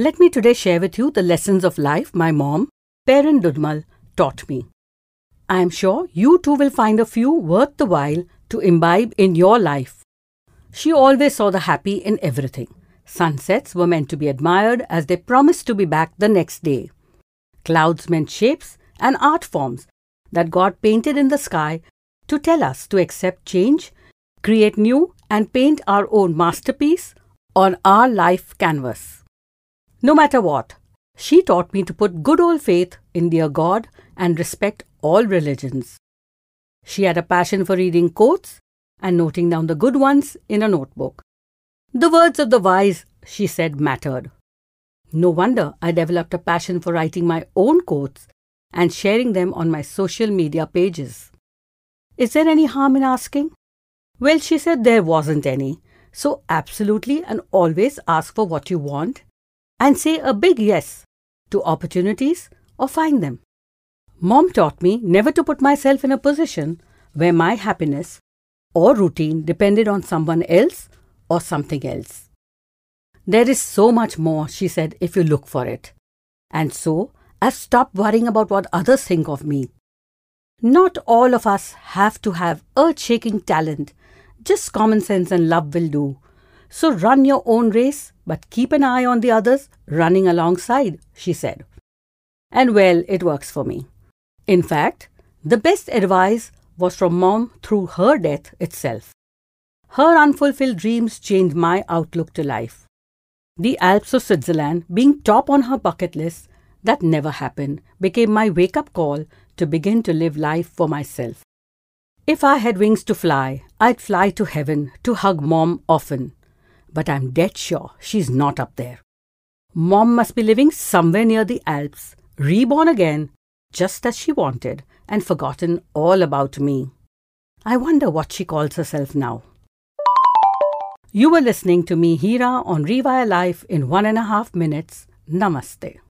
Let me today share with you the lessons of life my mom, Parent Dudmal, taught me. I am sure you too will find a few worth the while to imbibe in your life. She always saw the happy in everything. Sunsets were meant to be admired as they promised to be back the next day. Clouds meant shapes and art forms that God painted in the sky to tell us to accept change, create new, and paint our own masterpiece on our life canvas. No matter what, she taught me to put good old faith in dear God and respect all religions. She had a passion for reading quotes and noting down the good ones in a notebook. The words of the wise, she said, mattered. No wonder I developed a passion for writing my own quotes and sharing them on my social media pages. Is there any harm in asking? Well, she said there wasn't any. So, absolutely and always ask for what you want and say a big yes to opportunities or find them. Mom taught me never to put myself in a position where my happiness or routine depended on someone else or something else. There is so much more, she said, if you look for it. And so, I've stopped worrying about what others think of me. Not all of us have to have earth shaking talent, just common sense and love will do. So run your own race, but keep an eye on the others running alongside, she said. And well, it works for me. In fact, the best advice was from mom through her death itself. Her unfulfilled dreams changed my outlook to life. The Alps of Switzerland being top on her bucket list, that never happened, became my wake up call to begin to live life for myself. If I had wings to fly, I'd fly to heaven to hug mom often. But I'm dead sure she's not up there. Mom must be living somewhere near the Alps, reborn again, just as she wanted, and forgotten all about me. I wonder what she calls herself now. You were listening to me, Hira, on Rewire Life in one and a half minutes. Namaste.